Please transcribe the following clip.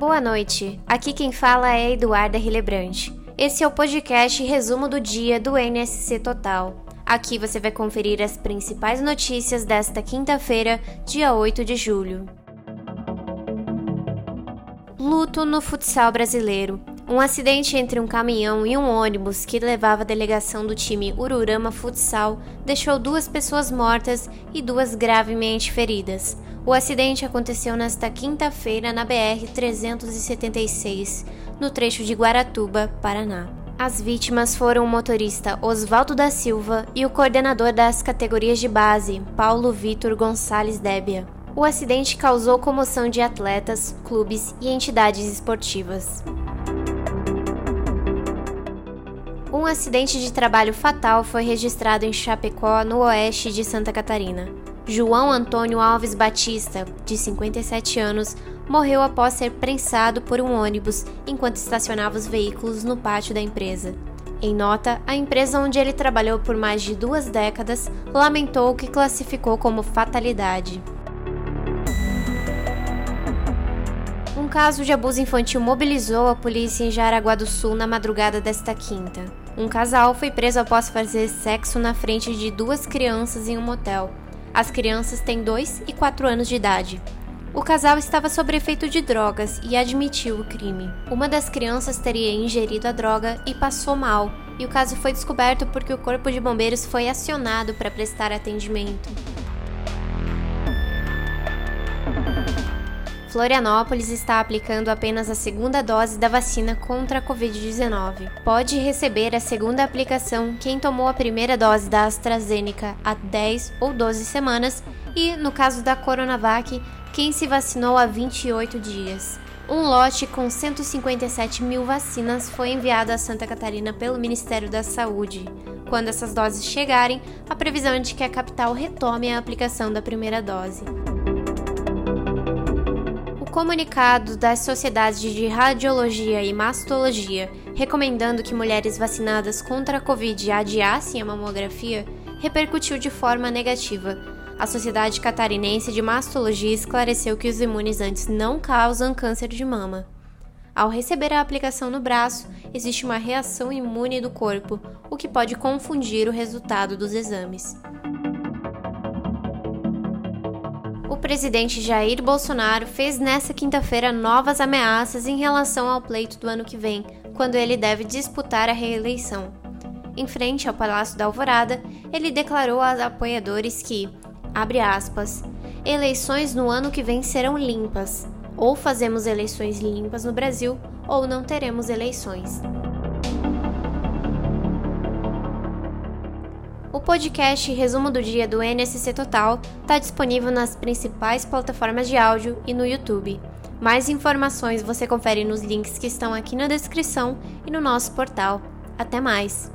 Boa noite. Aqui quem fala é Eduarda Rilebrante. Esse é o podcast resumo do dia do NSC Total. Aqui você vai conferir as principais notícias desta quinta-feira, dia 8 de julho. Luto no futsal brasileiro. Um acidente entre um caminhão e um ônibus que levava a delegação do time Ururama Futsal deixou duas pessoas mortas e duas gravemente feridas. O acidente aconteceu nesta quinta-feira na BR-376, no trecho de Guaratuba, Paraná. As vítimas foram o motorista Oswaldo da Silva e o coordenador das categorias de base, Paulo Vitor Gonçalves Débia. O acidente causou comoção de atletas, clubes e entidades esportivas. Um acidente de trabalho fatal foi registrado em Chapecó, no oeste de Santa Catarina. João Antônio Alves Batista, de 57 anos, morreu após ser prensado por um ônibus enquanto estacionava os veículos no pátio da empresa. Em nota, a empresa onde ele trabalhou por mais de duas décadas lamentou o que classificou como fatalidade. Um caso de abuso infantil mobilizou a polícia em Jaraguá do Sul na madrugada desta quinta. Um casal foi preso após fazer sexo na frente de duas crianças em um motel. As crianças têm 2 e 4 anos de idade. O casal estava sob efeito de drogas e admitiu o crime. Uma das crianças teria ingerido a droga e passou mal, e o caso foi descoberto porque o corpo de bombeiros foi acionado para prestar atendimento. Florianópolis está aplicando apenas a segunda dose da vacina contra a Covid-19. Pode receber a segunda aplicação quem tomou a primeira dose da AstraZeneca há 10 ou 12 semanas e, no caso da Coronavac, quem se vacinou há 28 dias. Um lote com 157 mil vacinas foi enviado a Santa Catarina pelo Ministério da Saúde. Quando essas doses chegarem, a previsão é de que a capital retome a aplicação da primeira dose comunicado das sociedades de radiologia e mastologia recomendando que mulheres vacinadas contra a Covid adiassem a mamografia repercutiu de forma negativa. A Sociedade Catarinense de Mastologia esclareceu que os imunizantes não causam câncer de mama. Ao receber a aplicação no braço, existe uma reação imune do corpo, o que pode confundir o resultado dos exames. Presidente Jair Bolsonaro fez nesta quinta-feira novas ameaças em relação ao pleito do ano que vem, quando ele deve disputar a reeleição. Em frente ao Palácio da Alvorada, ele declarou aos apoiadores que, abre aspas, eleições no ano que vem serão limpas. Ou fazemos eleições limpas no Brasil, ou não teremos eleições. O podcast Resumo do Dia do NSC Total está disponível nas principais plataformas de áudio e no YouTube. Mais informações você confere nos links que estão aqui na descrição e no nosso portal. Até mais!